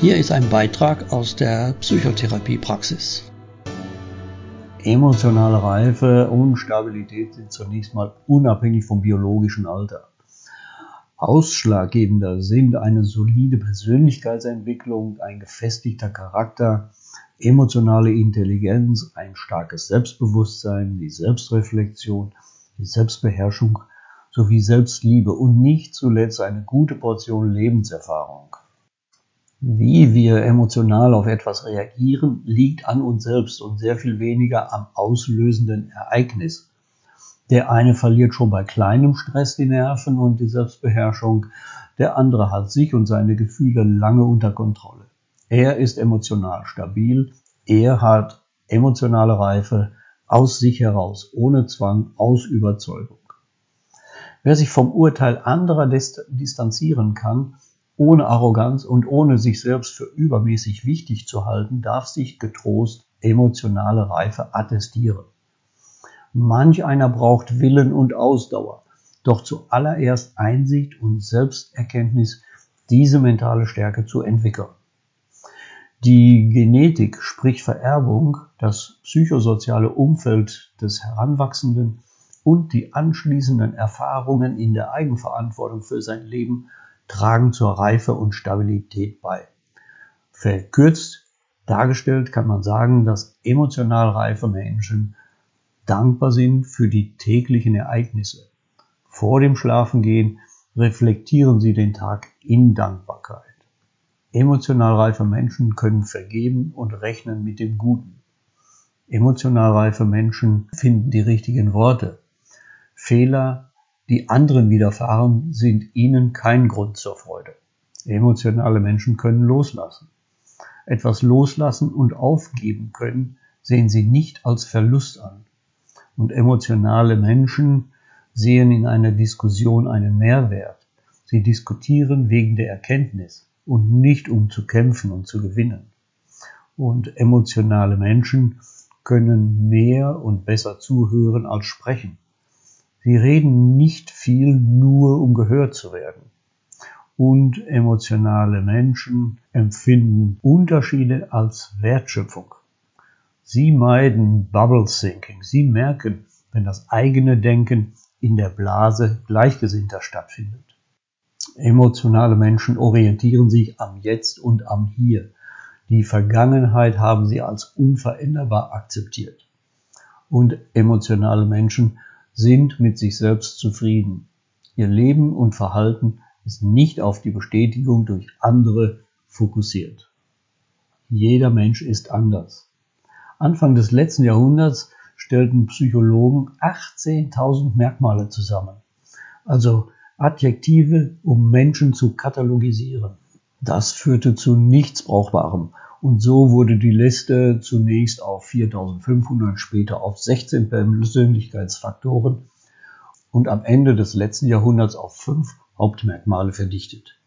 Hier ist ein Beitrag aus der Psychotherapiepraxis. Emotionale Reife und Stabilität sind zunächst mal unabhängig vom biologischen Alter. Ausschlaggebender sind eine solide Persönlichkeitsentwicklung, ein gefestigter Charakter, emotionale Intelligenz, ein starkes Selbstbewusstsein, die Selbstreflexion, die Selbstbeherrschung sowie Selbstliebe und nicht zuletzt eine gute Portion Lebenserfahrung. Wie wir emotional auf etwas reagieren, liegt an uns selbst und sehr viel weniger am auslösenden Ereignis. Der eine verliert schon bei kleinem Stress die Nerven und die Selbstbeherrschung, der andere hat sich und seine Gefühle lange unter Kontrolle. Er ist emotional stabil, er hat emotionale Reife aus sich heraus, ohne Zwang, aus Überzeugung. Wer sich vom Urteil anderer distanzieren kann, ohne Arroganz und ohne sich selbst für übermäßig wichtig zu halten, darf sich getrost emotionale Reife attestieren. Manch einer braucht Willen und Ausdauer, doch zuallererst Einsicht und Selbsterkenntnis, diese mentale Stärke zu entwickeln. Die Genetik, sprich Vererbung, das psychosoziale Umfeld des Heranwachsenden und die anschließenden Erfahrungen in der Eigenverantwortung für sein Leben tragen zur Reife und Stabilität bei. Verkürzt dargestellt kann man sagen, dass emotional reife Menschen dankbar sind für die täglichen Ereignisse. Vor dem Schlafengehen reflektieren sie den Tag in Dankbarkeit. Emotional reife Menschen können vergeben und rechnen mit dem Guten. Emotional reife Menschen finden die richtigen Worte. Fehler die anderen widerfahren, sind ihnen kein Grund zur Freude. Emotionale Menschen können loslassen. Etwas loslassen und aufgeben können, sehen sie nicht als Verlust an. Und emotionale Menschen sehen in einer Diskussion einen Mehrwert. Sie diskutieren wegen der Erkenntnis und nicht um zu kämpfen und zu gewinnen. Und emotionale Menschen können mehr und besser zuhören als sprechen. Sie reden nicht viel nur, um gehört zu werden. Und emotionale Menschen empfinden Unterschiede als Wertschöpfung. Sie meiden Bubble Thinking. Sie merken, wenn das eigene Denken in der Blase Gleichgesinnter stattfindet. Emotionale Menschen orientieren sich am Jetzt und am Hier. Die Vergangenheit haben sie als unveränderbar akzeptiert. Und emotionale Menschen sind mit sich selbst zufrieden. Ihr Leben und Verhalten ist nicht auf die Bestätigung durch andere fokussiert. Jeder Mensch ist anders. Anfang des letzten Jahrhunderts stellten Psychologen 18.000 Merkmale zusammen, also Adjektive, um Menschen zu katalogisieren. Das führte zu nichts Brauchbarem und so wurde die Liste zunächst auf 4500, später auf 16 Persönlichkeitsfaktoren und am Ende des letzten Jahrhunderts auf fünf Hauptmerkmale verdichtet.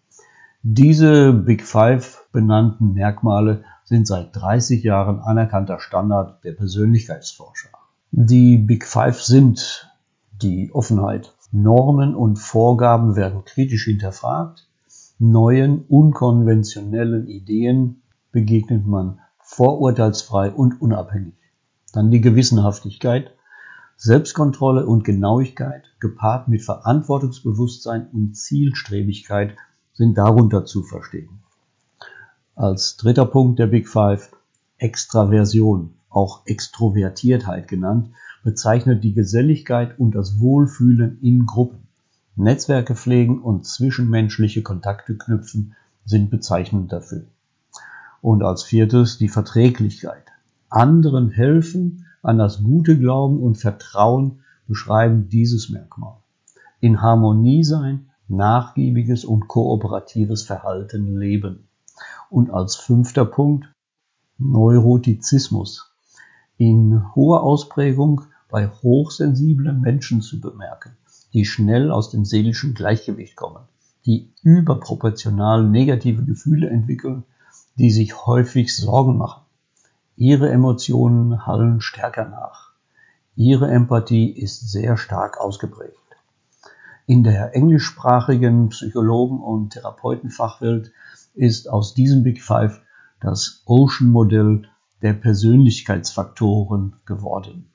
Diese Big Five benannten Merkmale sind seit 30 Jahren anerkannter Standard der Persönlichkeitsforscher. Die Big Five sind die Offenheit. Normen und Vorgaben werden kritisch hinterfragt. Neuen, unkonventionellen Ideen begegnet man vorurteilsfrei und unabhängig. Dann die Gewissenhaftigkeit, Selbstkontrolle und Genauigkeit gepaart mit Verantwortungsbewusstsein und Zielstrebigkeit sind darunter zu verstehen. Als dritter Punkt der Big Five Extraversion, auch Extrovertiertheit genannt, bezeichnet die Geselligkeit und das Wohlfühlen in Gruppen. Netzwerke pflegen und zwischenmenschliche Kontakte knüpfen sind bezeichnend dafür. Und als viertes die Verträglichkeit. Anderen helfen, an das Gute glauben und Vertrauen beschreiben dieses Merkmal. In Harmonie sein, nachgiebiges und kooperatives Verhalten leben. Und als fünfter Punkt Neurotizismus. In hoher Ausprägung bei hochsensiblen Menschen zu bemerken, die schnell aus dem seelischen Gleichgewicht kommen, die überproportional negative Gefühle entwickeln die sich häufig Sorgen machen. Ihre Emotionen hallen stärker nach. Ihre Empathie ist sehr stark ausgeprägt. In der englischsprachigen Psychologen- und Therapeutenfachwelt ist aus diesem Big Five das Ocean-Modell der Persönlichkeitsfaktoren geworden.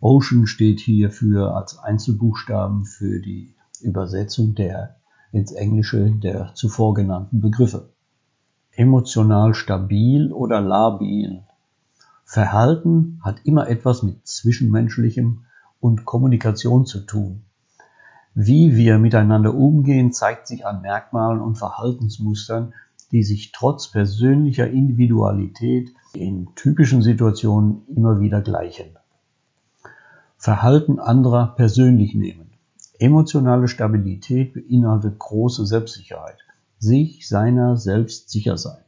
Ocean steht hier für als Einzelbuchstaben für die Übersetzung der ins Englische der zuvor genannten Begriffe. Emotional stabil oder labil. Verhalten hat immer etwas mit Zwischenmenschlichem und Kommunikation zu tun. Wie wir miteinander umgehen, zeigt sich an Merkmalen und Verhaltensmustern, die sich trotz persönlicher Individualität in typischen Situationen immer wieder gleichen. Verhalten anderer persönlich nehmen. Emotionale Stabilität beinhaltet große Selbstsicherheit, sich seiner selbst sicher sein.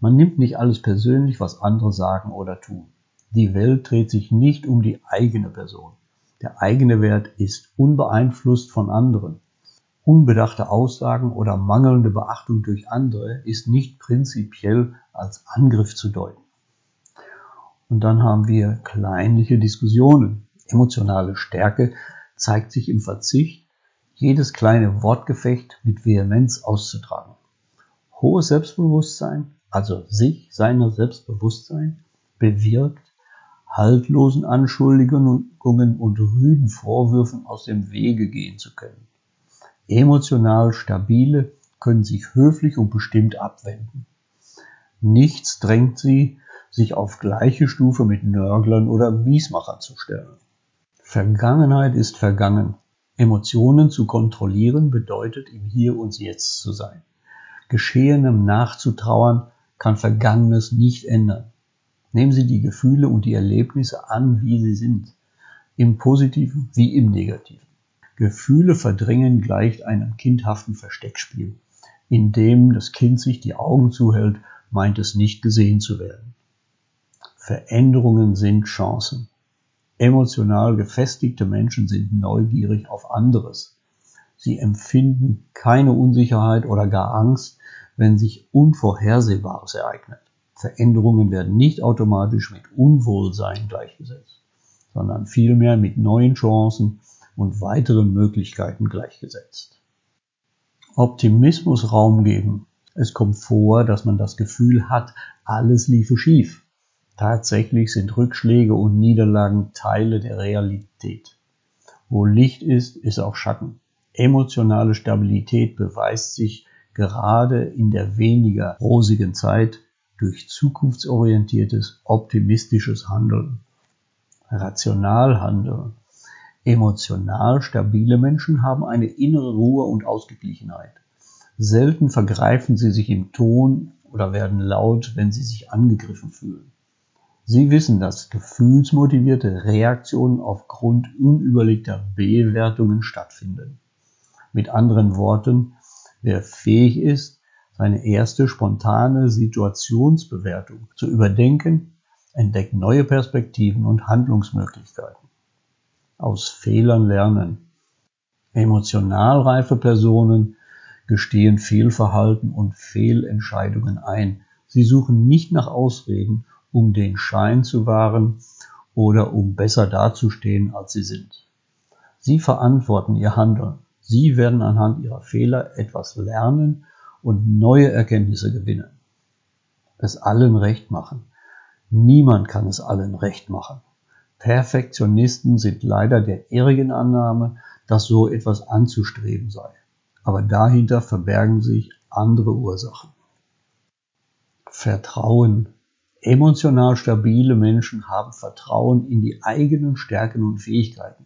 Man nimmt nicht alles persönlich, was andere sagen oder tun. Die Welt dreht sich nicht um die eigene Person. Der eigene Wert ist unbeeinflusst von anderen. Unbedachte Aussagen oder mangelnde Beachtung durch andere ist nicht prinzipiell als Angriff zu deuten. Und dann haben wir kleinliche Diskussionen. Emotionale Stärke zeigt sich im Verzicht, jedes kleine Wortgefecht mit Vehemenz auszutragen. Hohes Selbstbewusstsein, also sich seiner Selbstbewusstsein, bewirkt, haltlosen Anschuldigungen und rüden Vorwürfen aus dem Wege gehen zu können. Emotional stabile können sich höflich und bestimmt abwenden. Nichts drängt sie, sich auf gleiche Stufe mit Nörglern oder Wiesmachern zu stellen. Vergangenheit ist vergangen. Emotionen zu kontrollieren bedeutet im Hier und Jetzt zu sein. Geschehenem nachzutrauern kann Vergangenes nicht ändern. Nehmen Sie die Gefühle und die Erlebnisse an, wie sie sind, im positiven wie im negativen. Gefühle verdrängen gleicht einem kindhaften Versteckspiel. In dem das Kind sich die Augen zuhält, meint es nicht gesehen zu werden. Veränderungen sind Chancen. Emotional gefestigte Menschen sind neugierig auf anderes. Sie empfinden keine Unsicherheit oder gar Angst, wenn sich Unvorhersehbares ereignet. Veränderungen werden nicht automatisch mit Unwohlsein gleichgesetzt, sondern vielmehr mit neuen Chancen und weiteren Möglichkeiten gleichgesetzt. Optimismus Raum geben. Es kommt vor, dass man das Gefühl hat, alles liefe schief. Tatsächlich sind Rückschläge und Niederlagen Teile der Realität. Wo Licht ist, ist auch Schatten. Emotionale Stabilität beweist sich gerade in der weniger rosigen Zeit durch zukunftsorientiertes, optimistisches Handeln. Rational handeln. Emotional stabile Menschen haben eine innere Ruhe und Ausgeglichenheit. Selten vergreifen sie sich im Ton oder werden laut, wenn sie sich angegriffen fühlen. Sie wissen, dass gefühlsmotivierte Reaktionen aufgrund unüberlegter Bewertungen stattfinden. Mit anderen Worten, wer fähig ist, seine erste spontane Situationsbewertung zu überdenken, entdeckt neue Perspektiven und Handlungsmöglichkeiten. Aus Fehlern lernen. Emotional reife Personen gestehen Fehlverhalten und Fehlentscheidungen ein. Sie suchen nicht nach Ausreden, um den Schein zu wahren oder um besser dazustehen, als sie sind. Sie verantworten ihr Handeln. Sie werden anhand ihrer Fehler etwas lernen und neue Erkenntnisse gewinnen. Es allen recht machen. Niemand kann es allen recht machen. Perfektionisten sind leider der irrigen Annahme, dass so etwas anzustreben sei. Aber dahinter verbergen sich andere Ursachen. Vertrauen. Emotional stabile Menschen haben Vertrauen in die eigenen Stärken und Fähigkeiten.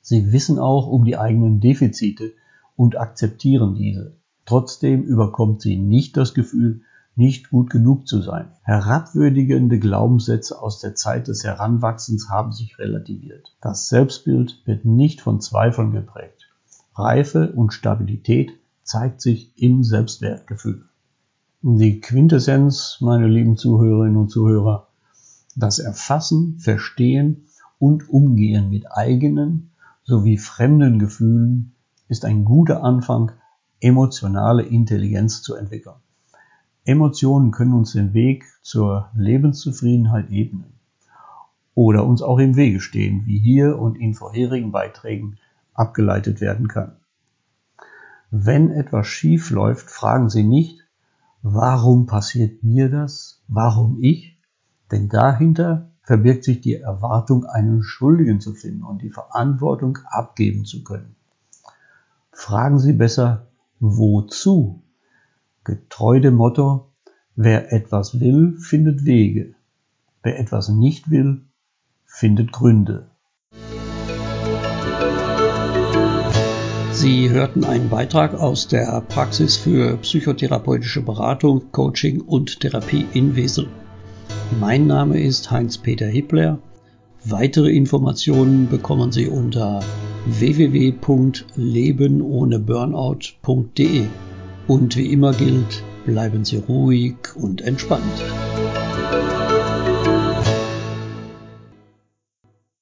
Sie wissen auch um die eigenen Defizite und akzeptieren diese. Trotzdem überkommt sie nicht das Gefühl, nicht gut genug zu sein. Herabwürdigende Glaubenssätze aus der Zeit des Heranwachsens haben sich relativiert. Das Selbstbild wird nicht von Zweifeln geprägt. Reife und Stabilität zeigt sich im Selbstwertgefühl. Die Quintessenz, meine lieben Zuhörerinnen und Zuhörer, das Erfassen, Verstehen und Umgehen mit eigenen sowie fremden Gefühlen ist ein guter Anfang emotionale Intelligenz zu entwickeln. Emotionen können uns den Weg zur Lebenszufriedenheit ebnen oder uns auch im Wege stehen, wie hier und in vorherigen Beiträgen abgeleitet werden kann. Wenn etwas schief läuft, fragen Sie nicht, Warum passiert mir das? Warum ich? Denn dahinter verbirgt sich die Erwartung, einen Schuldigen zu finden und die Verantwortung abgeben zu können. Fragen Sie besser, wozu? Getreu dem Motto, wer etwas will, findet Wege. Wer etwas nicht will, findet Gründe. Sie hörten einen Beitrag aus der Praxis für psychotherapeutische Beratung, Coaching und Therapie in Wesel. Mein Name ist Heinz-Peter Hippler. Weitere Informationen bekommen Sie unter www.lebenohneburnout.de. Und wie immer gilt, bleiben Sie ruhig und entspannt.